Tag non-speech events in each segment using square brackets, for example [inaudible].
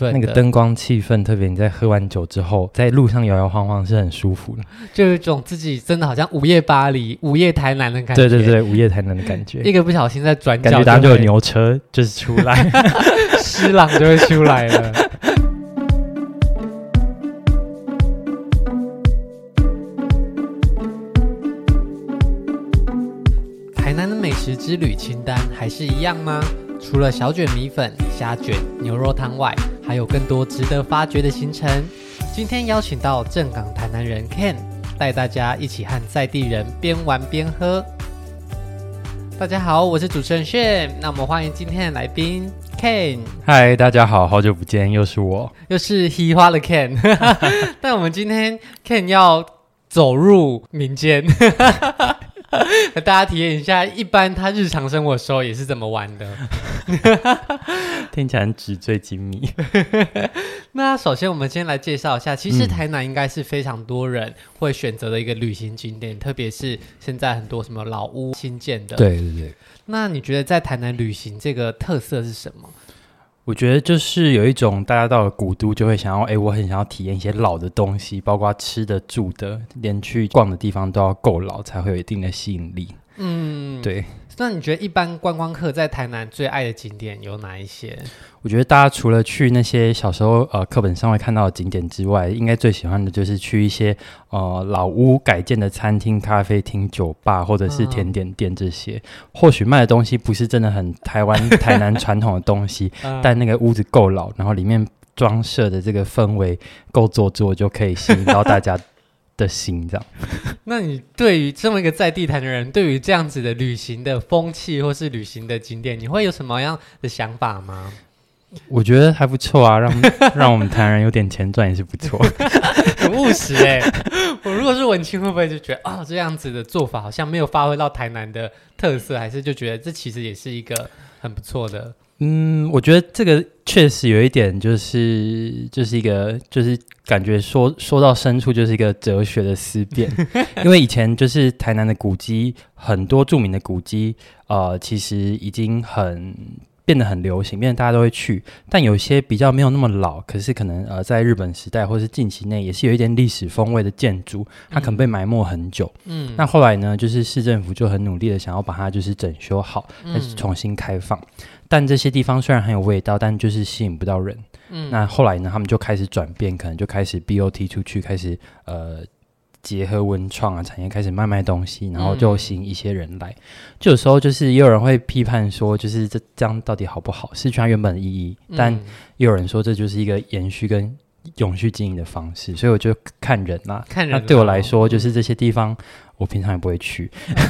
那个灯光气氛，特别你在喝完酒之后，在路上摇摇晃晃是很舒服的，就有一种自己真的好像午夜巴黎、午夜台南的感觉。对对对，午夜台南的感觉。一个不小心在转角，感觉当就有牛车就是出来，[laughs] 狮郎就会出来了。台南的美食之旅清单还是一样吗？除了小卷米粉、虾卷、牛肉汤外，还有更多值得发掘的行程。今天邀请到正港台南人 Ken，带大家一起和在地人边玩边喝。大家好，我是主持人炫。那我们欢迎今天的来宾 Ken。嗨，大家好，好久不见，又是我，又是嘻花的 Ken。[laughs] 但我们今天 Ken 要走入民间。和 [laughs] 大家体验一下，一般他日常生活的时候也是怎么玩的？[laughs] 听起来纸醉金迷。[laughs] 那首先，我们先来介绍一下，其实台南应该是非常多人会选择的一个旅行景点，嗯、特别是现在很多什么老屋新建的。对对对。那你觉得在台南旅行这个特色是什么？我觉得就是有一种大家到了古都就会想要，哎，我很想要体验一些老的东西，包括吃的、住的，连去逛的地方都要够老，才会有一定的吸引力。嗯，对。那你觉得一般观光客在台南最爱的景点有哪一些？我觉得大家除了去那些小时候呃课本上会看到的景点之外，应该最喜欢的就是去一些呃老屋改建的餐厅、咖啡厅、酒吧或者是甜点店这些。嗯、或许卖的东西不是真的很台湾台南传统的东西，[laughs] 嗯、但那个屋子够老，然后里面装设的这个氛围够做作，就可以吸引到大家。的心这样，[laughs] 那你对于这么一个在地坛的人，对于这样子的旅行的风气或是旅行的景点，你会有什么样的想法吗？我觉得还不错啊，让 [laughs] 让我们台南人有点钱赚也是不错。[laughs] 很务实哎、欸，我如果是文青，会不会就觉得啊、哦，这样子的做法好像没有发挥到台南的特色，还是就觉得这其实也是一个很不错的？嗯，我觉得这个确实有一点，就是就是一个就是感觉说说到深处就是一个哲学的思辨，[laughs] 因为以前就是台南的古迹，很多著名的古迹，呃，其实已经很变得很流行，变得大家都会去，但有些比较没有那么老，可是可能呃在日本时代或是近期内也是有一点历史风味的建筑，它可能被埋没很久。嗯，那后来呢，就是市政府就很努力的想要把它就是整修好，但是重新开放。嗯但这些地方虽然很有味道，但就是吸引不到人。嗯，那后来呢，他们就开始转变，可能就开始 BOT 出去，开始呃结合文创啊产业，开始卖卖东西，然后就吸引一些人来。嗯、就有时候就是也有人会批判说，就是这这样到底好不好？失去它原本的意义。但也有人说，这就是一个延续跟永续经营的方式。所以我就看人啦，看人。那对我来说，就是这些地方。我平常也不会去，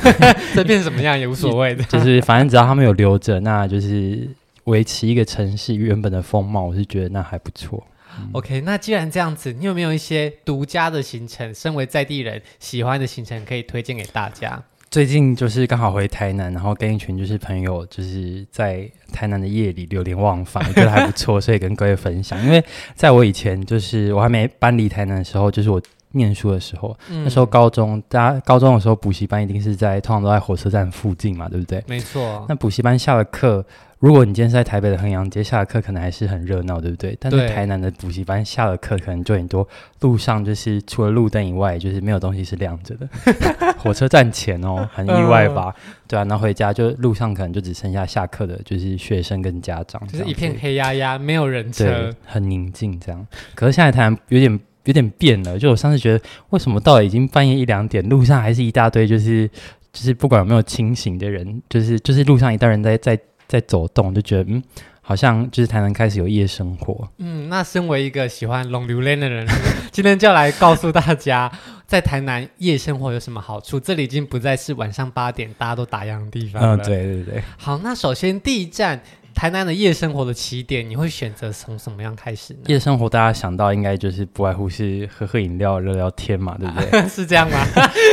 [laughs] 这变什么样也无所谓的，[laughs] 就是反正只要他们有留着，那就是维持一个城市原本的风貌，我是觉得那还不错。嗯、OK，那既然这样子，你有没有一些独家的行程，身为在地人喜欢的行程可以推荐给大家？最近就是刚好回台南，然后跟一群就是朋友，就是在台南的夜里流连忘返，我觉得还不错，所以跟各位分享。因为在我以前就是我还没搬离台南的时候，就是我。念书的时候，嗯、那时候高中，大家高中的时候补习班一定是在，通常都在火车站附近嘛，对不对？没错。那补习班下了课，如果你今天是在台北的衡阳街下了课，可能还是很热闹，对不对？但是台南的补习班下了课，可能就很多路上就是除了路灯以外，就是没有东西是亮着的。[laughs] 火车站前哦，很意外吧？呃、对啊，那回家就路上可能就只剩下下课的，就是学生跟家长，就是一片黑压压，没有人车，对，很宁静这样。可是现在台南有点。有点变了，就我上次觉得，为什么到了已经半夜一两点，路上还是一大堆，就是就是不管有没有清醒的人，就是就是路上一大堆人在在在走动，就觉得嗯，好像就是台南开始有夜生活。嗯，那身为一个喜欢龙流连的人，[laughs] 今天就要来告诉大家，在台南夜生活有什么好处。这里已经不再是晚上八点大家都打烊的地方了。嗯，对对对。好，那首先第一站。台南的夜生活的起点，你会选择从什么样开始呢？夜生活大家想到应该就是不外乎是喝喝饮料、聊聊天嘛，对不对？[laughs] 是这样吗？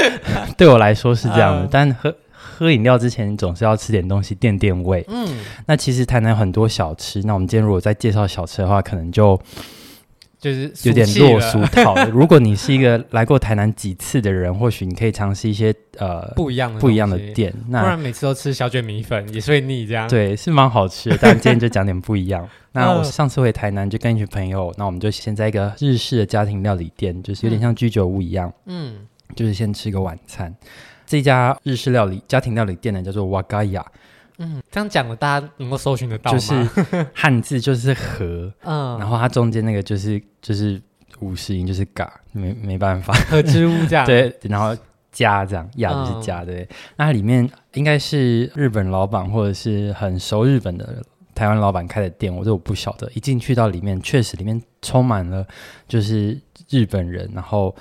[laughs] 对我来说是这样的，呃、但喝喝饮料之前，总是要吃点东西垫垫胃。嗯，那其实台南有很多小吃，那我们今天如果再介绍小吃的话，可能就。就是有点落俗套。[laughs] 如果你是一个来过台南几次的人，或许你可以尝试一些呃不一样的不一样的店。那不然每次都吃小卷米粉也是会腻这样。对，[laughs] 是蛮好吃的，但今天就讲点不一样。[laughs] 那我上次回台南就跟一群朋友，那我们就先在一个日式的家庭料理店，就是有点像居酒屋一样，嗯，就是先吃个晚餐。这家日式料理家庭料理店呢，叫做瓦嘎亚。嗯，这样讲了，大家能够搜寻得到吗？就是汉字就是和，[laughs] 嗯，然后它中间那个就是就是五十音就是嘎，没没办法，和之物这样。[laughs] 对，然后家这样，亚就是家，对。嗯、那里面应该是日本老板或者是很熟日本的台湾老板开的店，我都我不晓得。一进去到里面，确实里面充满了就是日本人，然后。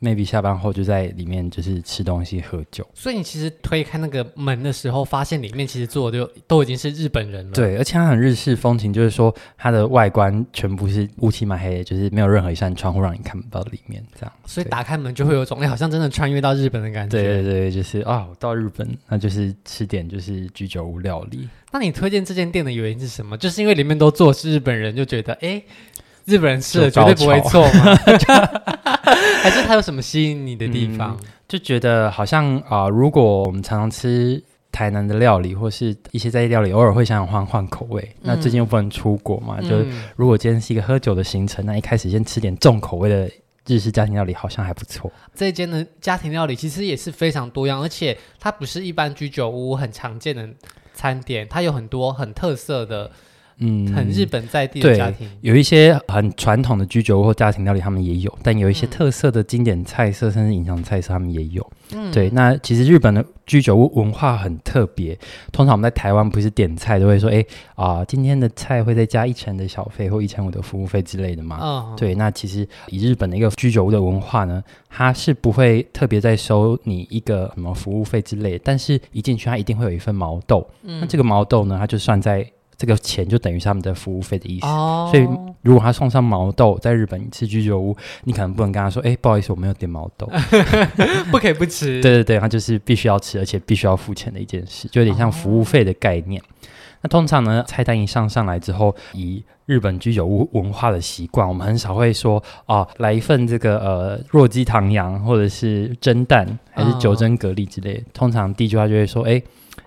Maybe 下班后就在里面就是吃东西喝酒，所以你其实推开那个门的时候，发现里面其实坐的就都已经是日本人了。对，而且它很日式风情，就是说它的外观全部是乌漆嘛黑，就是没有任何一扇窗户让你看不到里面这样。所以打开门就会有种哎，好像真的穿越到日本的感觉。对对对，就是啊，我到日本那就是吃点就是居酒屋料理。那你推荐这间店的原因是什么？就是因为里面都坐的是日本人，就觉得哎。日本人吃了绝对不会错吗？[laughs] 还是他有什么吸引你的地方？嗯、就觉得好像啊、呃，如果我们常常吃台南的料理，或是一些在地料理，偶尔会想想换换口味。嗯、那最近又不能出国嘛，就是如果今天是一个喝酒的行程，那一开始先吃点重口味的日式家庭料理，好像还不错。这一间的家庭料理其实也是非常多样，而且它不是一般居酒屋很常见的餐点，它有很多很特色的。嗯，很日本在地的家庭，有一些很传统的居酒屋或家庭料理，他们也有；但有一些特色的经典菜色，嗯、甚至隐藏菜色，他们也有。嗯，对。那其实日本的居酒屋文化很特别。通常我们在台湾不是点菜都会说：“哎啊、呃，今天的菜会再加一成的小费或一成五的服务费之类的嘛。哦”对。那其实以日本的一个居酒屋的文化呢，它是不会特别再收你一个什么服务费之类的，但是一进去它一定会有一份毛豆。嗯，那这个毛豆呢，它就算在。这个钱就等于是他们的服务费的意思，哦、所以如果他送上毛豆，在日本吃居酒屋，你可能不能跟他说：“哎，不好意思，我没有点毛豆，[laughs] 不可以不吃。[laughs] ”对对对，他就是必须要吃，而且必须要付钱的一件事，就有点像服务费的概念。哦、那通常呢，菜单一上上来之后，以日本居酒屋文化的习惯，我们很少会说：“哦，来一份这个呃弱鸡唐羊，或者是蒸蛋，还是九蒸蛤蜊之类的。哦”通常第一句话就会说：“哎。”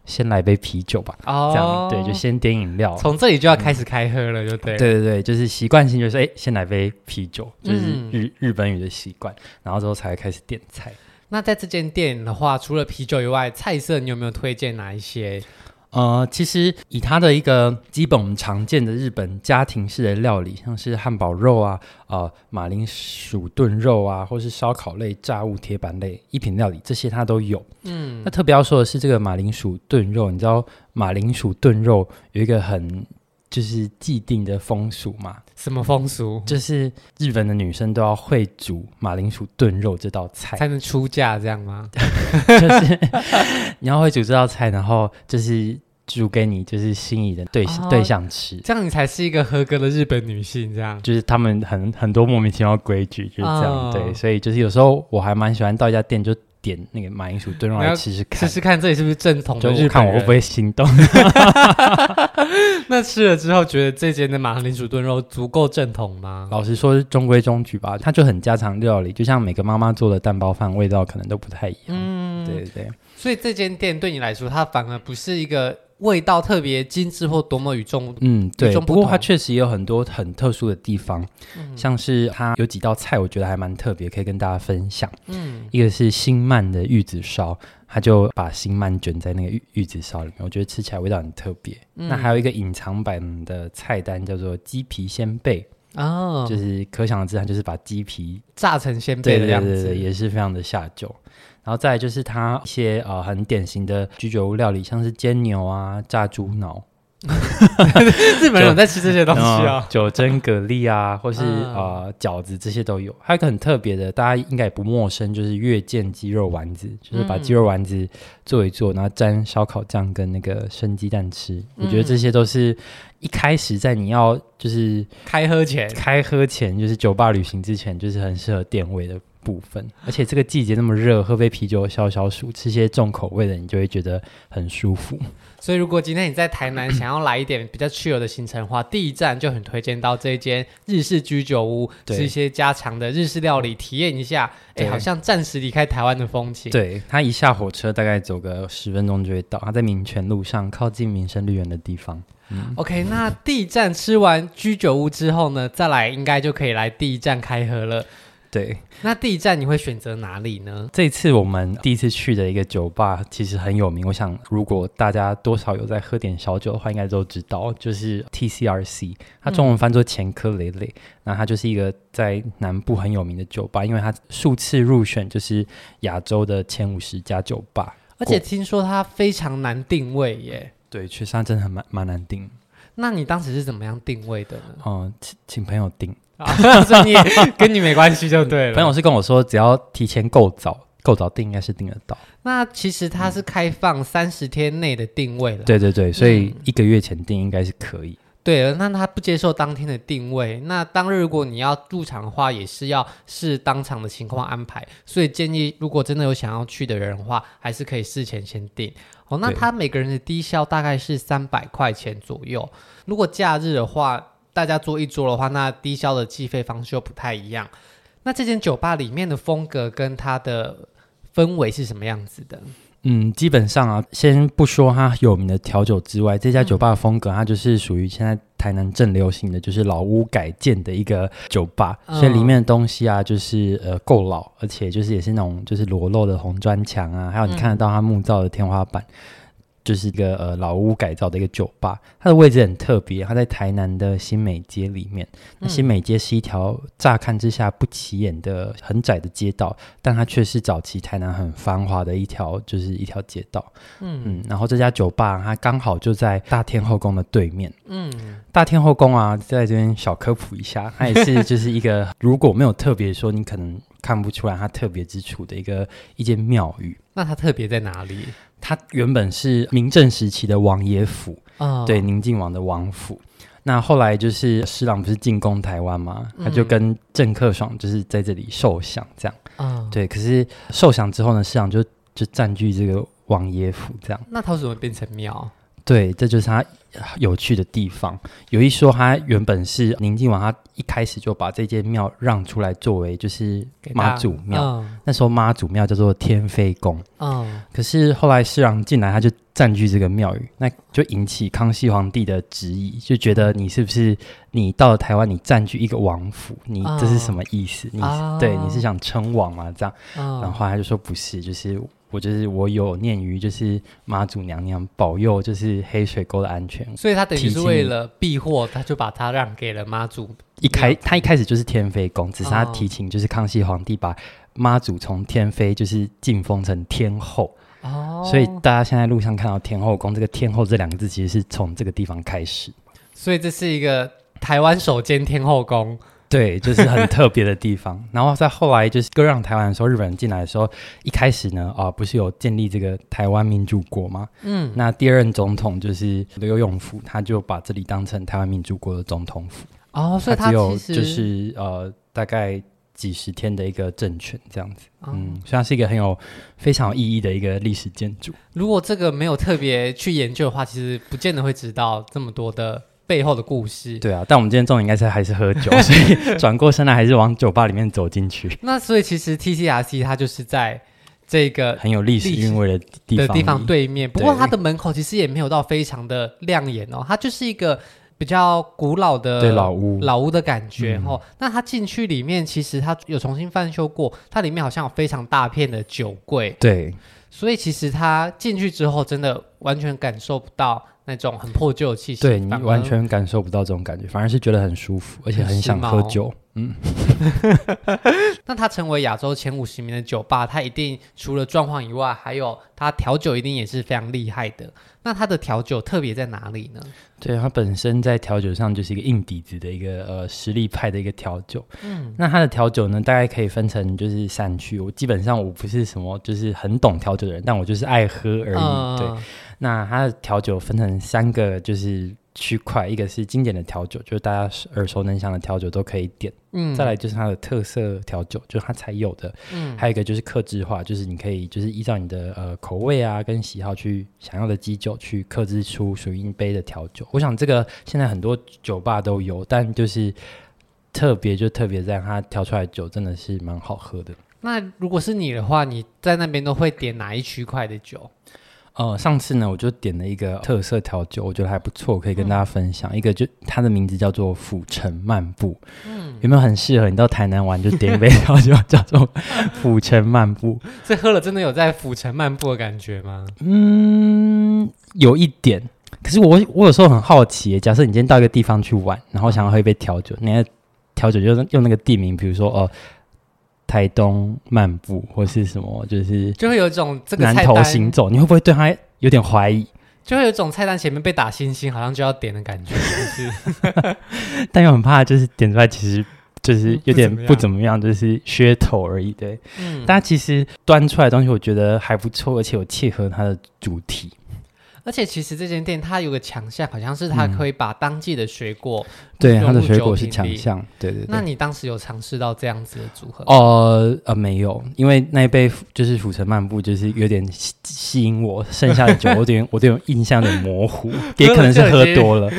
先来杯啤酒吧，哦、这样对，就先点饮料，从这里就要开始开喝了，就对、嗯。对对对，就是习惯性就是哎，先来杯啤酒，就是日、嗯、日本语的习惯，然后之后才会开始点菜。那在这间店的话，除了啤酒以外，菜色你有没有推荐哪一些？呃，其实以它的一个基本我们常见的日本家庭式的料理，像是汉堡肉啊、呃马铃薯炖肉啊，或是烧烤类、炸物、铁板类一品料理，这些它都有。嗯，那特别要说的是这个马铃薯炖肉，你知道马铃薯炖肉有一个很就是既定的风俗嘛？什么风俗？就是日本的女生都要会煮马铃薯炖肉这道菜才能出嫁，这样吗？[laughs] 就是你要会煮这道菜，然后就是煮给你就是心仪的对、哦、对象吃，这样你才是一个合格的日本女性。这样就是他们很很多莫名其妙规矩就是这样，哦、对，所以就是有时候我还蛮喜欢到一家店就。点那个马铃薯炖肉来吃吃看，试试看这里是不是正统的，就是看我会不会心动。[laughs] 那吃了之后，觉得这间的马铃薯炖肉足够正统吗？老实说，中规中矩吧。它就很家常料理，就像每个妈妈做的蛋包饭，味道可能都不太一样。嗯，对对对。所以这间店对你来说，它反而不是一个。味道特别精致或多么与众，嗯，对。不，不过它确实也有很多很特殊的地方，嗯、像是它有几道菜，我觉得还蛮特别，可以跟大家分享。嗯，一个是新鳗的玉子烧，它就把新曼卷在那个玉玉子烧里面，我觉得吃起来味道很特别。嗯、那还有一个隐藏版的菜单叫做鸡皮鲜贝哦，就是可想而知，它就是把鸡皮炸成鲜贝的样子，对对对对，也是非常的下酒。然后再来就是它一些呃很典型的居酒屋料理，像是煎牛啊、炸猪脑，[laughs] 日本人在吃这些东西啊，九蒸蛤蜊啊，或是呃饺子这些都有。还有一个很特别的，大家应该也不陌生，就是月见鸡肉丸子，就是把鸡肉丸子做一做，然后沾烧烤酱跟那个生鸡蛋吃。嗯、我觉得这些都是一开始在你要就是开喝前，开喝前就是酒吧旅行之前，就是很适合点味的。部分。而且这个季节那么热，喝杯啤酒消消暑，吃些重口味的，你就会觉得很舒服。所以，如果今天你在台南想要来一点比较 chill 的行程的话，第一站就很推荐到这一间日式居酒屋，吃一些家常的日式料理，体验一下。哎，好像暂时离开台湾的风情。对，他一下火车，大概走个十分钟就会到。他在民权路上，靠近民生绿园的地方。嗯、OK，那第一站吃完居酒屋之后呢，再来应该就可以来第一站开喝了。对，那第一站你会选择哪里呢？这次我们第一次去的一个酒吧其实很有名，我想如果大家多少有在喝点小酒的话，应该都知道，就是 TCRC，它中文翻作前科累累。嗯、那它就是一个在南部很有名的酒吧，因为它数次入选就是亚洲的前五十家酒吧，而且听说它非常难定位耶。对，确实它真的很蛮蛮难定。那你当时是怎么样定位的呢？嗯，请请朋友定。[laughs] 所以你 [laughs] 跟你没关系就对了。朋友是跟我说，只要提前够早，够早订应该是订得到。那其实它是开放三十天内的定位了。对对对，所以一个月前订应该是可以。嗯、对，那他不接受当天的定位。那当日如果你要入场的话，也是要视当场的情况安排。所以建议，如果真的有想要去的人的话，还是可以事前先定。哦，那他每个人的低消大概是三百块钱左右。如果假日的话，大家坐一桌的话，那低消的计费方式又不太一样。那这间酒吧里面的风格跟它的氛围是什么样子的？嗯，基本上啊，先不说它有名的调酒之外，这家酒吧的风格它就是属于现在台南正流行的，就是老屋改建的一个酒吧，嗯、所以里面的东西啊，就是呃够老，而且就是也是那种就是裸露的红砖墙啊，还有你看得到它木造的天花板。嗯就是一个呃老屋改造的一个酒吧，它的位置很特别，它在台南的新美街里面。那新美街是一条乍看之下不起眼的很窄的街道，但它却是早期台南很繁华的一条，就是一条街道。嗯嗯，然后这家酒吧它刚好就在大天后宫的对面。嗯，大天后宫啊，在这边小科普一下，它也是就是一个如果没有特别说，你可能看不出来它特别之处的一个一间庙宇。[laughs] 那它特别在哪里？它原本是明郑时期的王爷府，哦、对，宁靖王的王府。那后来就是施琅不是进攻台湾嘛，嗯、他就跟郑克爽就是在这里受降，这样。哦、对，可是受降之后呢，施琅就就占据这个王爷府，这样。那他怎么变成庙？对，这就是他有趣的地方。有一说，他原本是宁静王，他一开始就把这间庙让出来作为就是妈祖庙。嗯、那时候妈祖庙叫做天妃宫。嗯。可是后来施琅进来，他就占据这个庙宇，那就引起康熙皇帝的质疑，就觉得你是不是你到了台湾，你占据一个王府，你这是什么意思？你、哦、对你是想称王吗？这样。嗯、然后他就说不是，就是。我就是我有念于就是妈祖娘娘保佑，就是黑水沟的安全，所以他等于是为了避祸，他就把他让给了妈祖。一开他一开始就是天妃宫，只是他提请就是康熙皇帝把妈祖从天妃就是晋封成天后。哦，所以大家现在路上看到天后宫，这个天后这两个字其实是从这个地方开始。所以这是一个台湾首间天后宫。对，就是很特别的地方。[laughs] 然后在后来就是割让台湾的时候，日本人进来的时候，一开始呢，啊，不是有建立这个台湾民主国吗？嗯，那第二任总统就是刘永福，他就把这里当成台湾民主国的总统府。哦，所以他，他只有就是呃，大概几十天的一个政权这样子。哦、嗯，虽然是一个很有非常有意义的一个历史建筑。如果这个没有特别去研究的话，其实不见得会知道这么多的。背后的故事，对啊，但我们今天重点应该是还是喝酒，[laughs] 所以转过身来还是往酒吧里面走进去。那所以其实 TCRC 它就是在这个很有历史韵味的地方的地方对面，不过它的门口其实也没有到非常的亮眼哦，它就是一个比较古老的对老屋老屋的感觉哦。嗯、那它进去里面其实它有重新翻修过，它里面好像有非常大片的酒柜，对，所以其实它进去之后真的完全感受不到。那种很破旧的气息，对，你完全感受不到这种感觉，反而是觉得很舒服，而且很想喝酒。嗯，[laughs] 那它成为亚洲前五十名的酒吧，它一定除了状况以外，还有它调酒一定也是非常厉害的。那它的调酒特别在哪里呢？对，它本身在调酒上就是一个硬底子的一个呃实力派的一个调酒。嗯，那它的调酒呢，大概可以分成就是三区。我基本上我不是什么就是很懂调酒的人，但我就是爱喝而已。嗯、对。那它的调酒分成三个，就是区块，一个是经典的调酒，就是大家耳熟能详的调酒都可以点。嗯，再来就是它的特色调酒，就是它才有的。嗯，还有一个就是克制化，就是你可以就是依照你的呃口味啊跟喜好去想要的基酒去克制出属于一杯的调酒。我想这个现在很多酒吧都有，但就是特别就特别在它调出来的酒真的是蛮好喝的。那如果是你的话，你在那边都会点哪一区块的酒？呃，上次呢，我就点了一个特色调酒，我觉得还不错，可以跟大家分享。嗯、一个就它的名字叫做府城漫步，嗯，有没有很适合你到台南玩就点一杯调酒叫做府城漫步？[laughs] 这喝了真的有在府城漫步的感觉吗？嗯，有一点。可是我我有时候很好奇，假设你今天到一个地方去玩，然后想要喝一杯调酒，你的调酒就是用那个地名，比如说哦。呃台东漫步或是什么，就是就会有一种这个南投行走，你会不会对他有点怀疑？就会有一种菜单前面被打星星，好像就要点的感觉，[laughs] 就是。但又很怕，就是点出来其实就是有点不怎么样，就是噱头而已。对，嗯，但其实端出来的东西，我觉得还不错，而且有切合它的主题。而且其实这间店它有个强项，好像是它可以把当季的水果、嗯，对，它的水果是强项，对对对。那你当时有尝试到这样子的组合？呃呃，没有，因为那一杯就是府城漫步，就是有点吸引我，剩下的酒我有点 [laughs] 我对印象有点模糊，也可能是喝多了。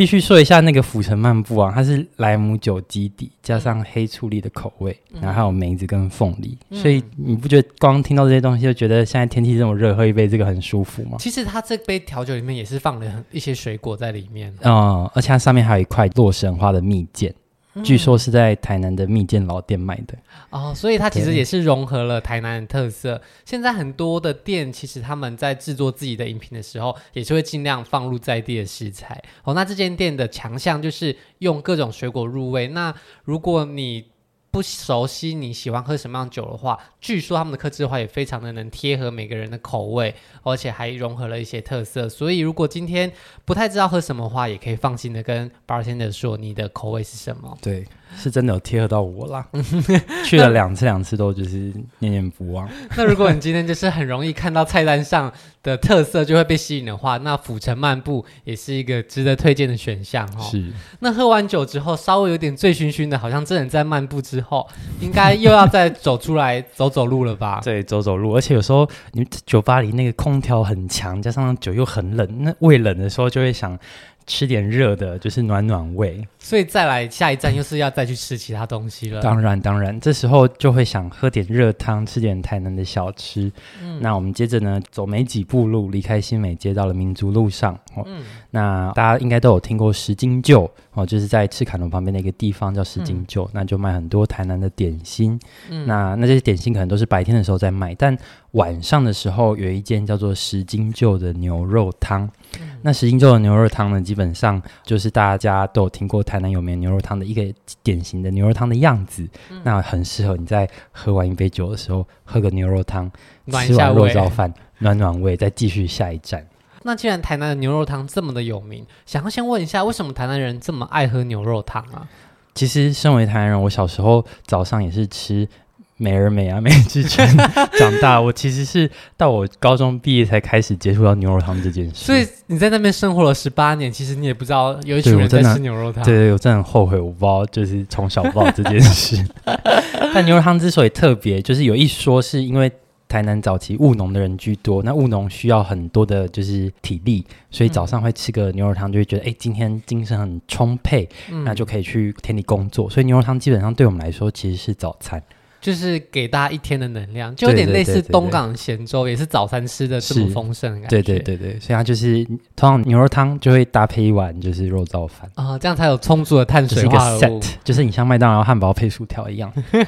必须说一下那个府城漫步啊，它是莱姆酒基底加上黑醋栗的口味，嗯、然后还有梅子跟凤梨，嗯、所以你不觉得光听到这些东西就觉得现在天气这么热，喝一杯这个很舒服吗？其实它这杯调酒里面也是放了一些水果在里面，嗯，而且它上面还有一块洛神花的蜜饯。据说是在台南的蜜饯老店买的哦，所以它其实也是融合了台南的特色。现在很多的店其实他们在制作自己的饮品的时候，也是会尽量放入在地的食材。哦，那这间店的强项就是用各种水果入味。那如果你不熟悉你喜欢喝什么样酒的话，据说他们的克制化也非常的能贴合每个人的口味，而且还融合了一些特色。所以如果今天不太知道喝什么话，也可以放心的跟 bartender 说你的口味是什么。对。是真的有贴合到我啦，[laughs] 去了两次，两次都就是念念不忘。那如果你今天就是很容易看到菜单上的特色就会被吸引的话，那府城漫步也是一个值得推荐的选项哦。是。那喝完酒之后，稍微有点醉醺醺的，好像真的在漫步之后，[laughs] 应该又要再走出来走走路了吧？对，走走路。而且有时候你酒吧里那个空调很强，加上酒又很冷，那胃冷的时候就会想。吃点热的，就是暖暖胃。所以再来下一站又是要再去吃其他东西了。当然，当然，这时候就会想喝点热汤，吃点台南的小吃。嗯，那我们接着呢，走没几步路，离开新美街，到了民族路上。哦，嗯，那大家应该都有听过石金旧哦，就是在赤坎楼旁边的一个地方叫石金旧，嗯，那就卖很多台南的点心。嗯，那那些点心可能都是白天的时候在卖，但晚上的时候有一间叫做十金旧的牛肉汤。嗯，那十金旧的牛肉汤呢，基本上就是大家都有听过台南有名牛肉汤的一个典型的牛肉汤的样子。嗯，那很适合你在喝完一杯酒的时候喝个牛肉汤，吃完肉燥饭 [laughs] 暖暖胃，再继续下一站。那既然台南的牛肉汤这么的有名，想要先问一下，为什么台南人这么爱喝牛肉汤啊？其实身为台南人，我小时候早上也是吃。美而美啊，美之城长大，我其实是到我高中毕业才开始接触到牛肉汤这件事。所以你在那边生活了十八年，其实你也不知道有一群人在吃牛肉汤。对，对对，我真的很后悔，我不知道就是从小不知道这件事。[laughs] 但牛肉汤之所以特别，就是有一说是因为台南早期务农的人居多，那务农需要很多的就是体力，所以早上会吃个牛肉汤，就会觉得哎、欸，今天精神很充沛，嗯、那就可以去田里工作。所以牛肉汤基本上对我们来说其实是早餐。就是给大家一天的能量，就有点类似东港咸粥，也是早餐吃的这么丰盛的感觉。对对对对，所以它就是通常牛肉汤就会搭配一碗就是肉燥饭啊、呃，这样才有充足的碳水化合物。就是一个 set，就是你像麦当劳汉堡配薯条一样。[laughs] 对，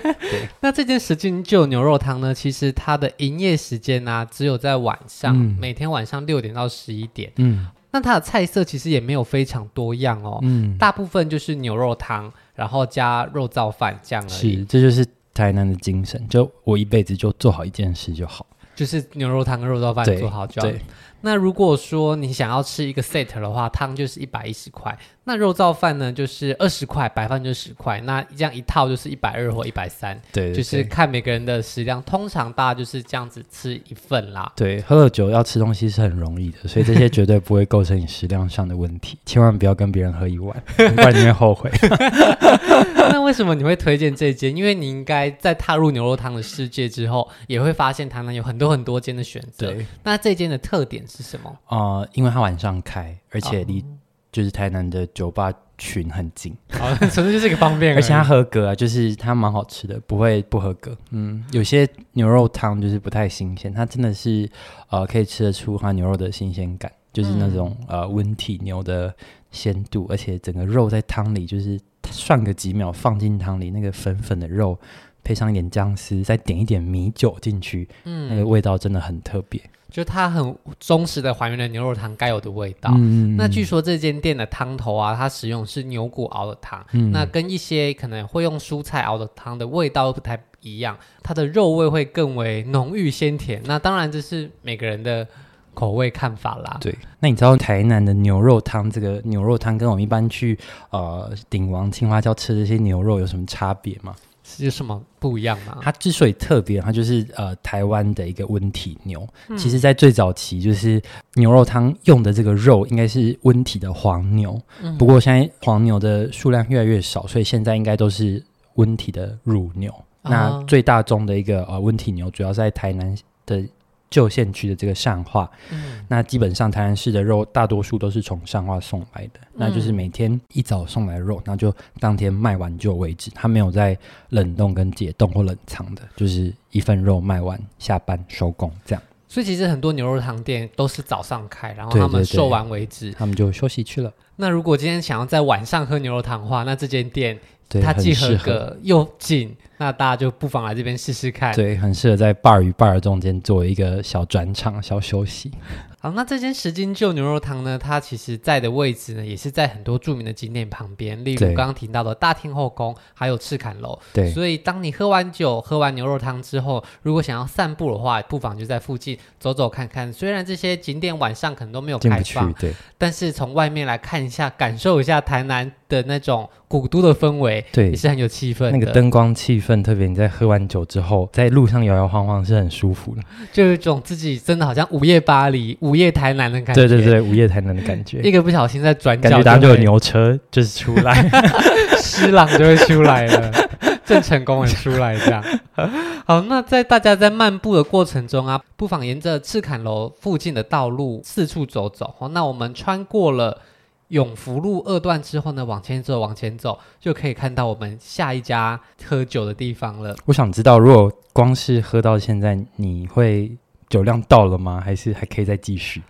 那这间十金旧牛肉汤呢，其实它的营业时间呢、啊，只有在晚上，嗯、每天晚上六点到十一点。嗯，那它的菜色其实也没有非常多样哦，嗯，大部分就是牛肉汤，然后加肉燥饭这样而已。是，这就是。台南的精神，就我一辈子就做好一件事就好。就是牛肉汤跟肉燥饭做好就好。对。那如果说你想要吃一个 set 的话，汤就是一百一十块。那肉燥饭呢，就是二十块，白饭就十块。那这样一套就是一百二或一百三。对，就是看每个人的食量。通常大家就是这样子吃一份啦。对，喝了酒要吃东西是很容易的，所以这些绝对不会构成你食量上的问题。千万不要跟别人喝一碗，[laughs] 不然你会后悔。那为什么你会推荐这间？因为你应该在踏入牛肉汤的世界之后，也会发现台南有很多很多间的选择。对，那这间的特点是什么？啊、呃，因为它晚上开，而且离就是台南的酒吧群很近，[laughs] 哦，纯粹就是一个方便。而且它合格啊，就是它蛮好吃的，不会不合格。嗯，有些牛肉汤就是不太新鲜，它真的是呃可以吃得出它牛肉的新鲜感，就是那种、嗯、呃温体牛的鲜度，而且整个肉在汤里就是涮个几秒放进汤里，那个粉粉的肉配上一点姜丝，再点一点米酒进去，嗯，那个味道真的很特别。就它很忠实的还原了牛肉汤该有的味道。嗯，那据说这间店的汤头啊，它使用是牛骨熬的汤，嗯，那跟一些可能会用蔬菜熬的汤的味道不太一样，它的肉味会更为浓郁鲜甜。那当然这是每个人的口味看法啦。对，那你知道台南的牛肉汤这个牛肉汤跟我们一般去呃鼎王青花椒吃这些牛肉有什么差别吗？有什么不一样吗？它之所以特别，它就是呃台湾的一个温体牛。嗯、其实，在最早期，就是牛肉汤用的这个肉应该是温体的黄牛。嗯、不过现在黄牛的数量越来越少，所以现在应该都是温体的乳牛。哦、那最大宗的一个呃温体牛，主要在台南的。旧县区的这个善化，嗯、那基本上台南市的肉大多数都是从善化送来的，嗯、那就是每天一早送来肉，那就当天卖完就为止，它没有在冷冻跟解冻或冷藏的，就是一份肉卖完下班收工这样。所以其实很多牛肉汤店都是早上开，然后他们售完为止，他们就休息去了。那如果今天想要在晚上喝牛肉汤的话，那这间店。它既合。格又近，那大家就不妨来这边试试看。对，很适合在 bar 与 bar 中间做一个小转场、小休息。好，那这间十斤旧牛肉汤呢？它其实在的位置呢，也是在很多著名的景点旁边，例如刚刚提到的大天后宫，还有赤坎楼。对，所以当你喝完酒、喝完牛肉汤之后，如果想要散步的话，不妨就在附近走走看看。虽然这些景点晚上可能都没有开放，对，但是从外面来看一下，感受一下台南的那种古都的氛围，对，也是很有气氛。那个灯光气氛，特别你在喝完酒之后，在路上摇摇晃晃是很舒服的，就有一种自己真的好像午夜巴黎。午夜台南的感觉，对对对，午夜台南的感觉，一个不小心在转角，感觉当就有牛车就是出来，[laughs] 施朗就会出来了，郑成功也出来这样。好，那在大家在漫步的过程中啊，不妨沿着赤坎楼附近的道路四处走走。好，那我们穿过了永福路二段之后呢，往前走，往前走，就可以看到我们下一家喝酒的地方了。我想知道，如果光是喝到现在，你会？酒量到了吗？还是还可以再继续？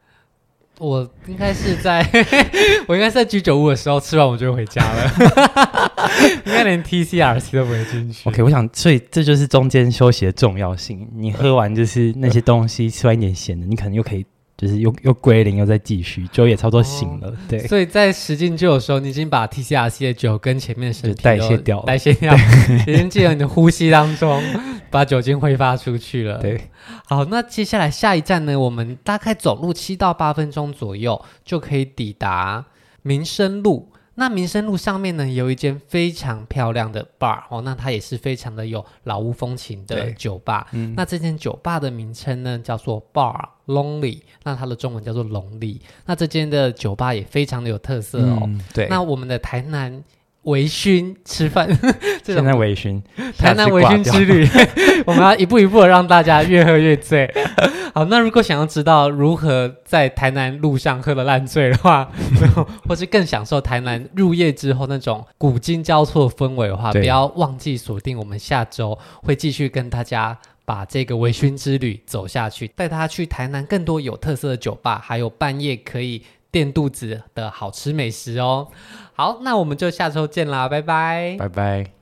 [laughs] 我应该是在，[laughs] 我应该是在居酒屋的时候吃完我就回家了，[laughs] 应该连 TCRC 都不会进去。OK，我想，所以这就是中间休息的重要性。你喝完就是那些东西，吃完一点咸的，你可能又可以。就是又又归零，又再继续，酒也差不多醒了，哦、对。所以在十进酒的时候，你已经把 TCRC 的酒跟前面的身体代谢掉了，代谢掉，对已经进了你的呼吸当中，把酒精挥发出去了。对，好，那接下来下一站呢？我们大概走路七到八分钟左右，就可以抵达民生路。那民生路上面呢，有一间非常漂亮的 bar 哦，那它也是非常的有老屋风情的酒吧。嗯，那这间酒吧的名称呢，叫做 Bar Lonely，那它的中文叫做龙利。那这间的酒吧也非常的有特色哦。嗯、对，那我们的台南。微醺吃饭，[laughs] 现在微醺，台南微醺之旅，[laughs] 我们要一步一步的让大家越喝越醉。好，那如果想要知道如何在台南路上喝得烂醉的话，[laughs] 或是更享受台南入夜之后那种古今交错的氛围的话，不要忘记锁定我们下周会继续跟大家把这个微醺之旅走下去，带大家去台南更多有特色的酒吧，还有半夜可以垫肚子的好吃美食哦。好，那我们就下周见啦，拜拜，拜拜。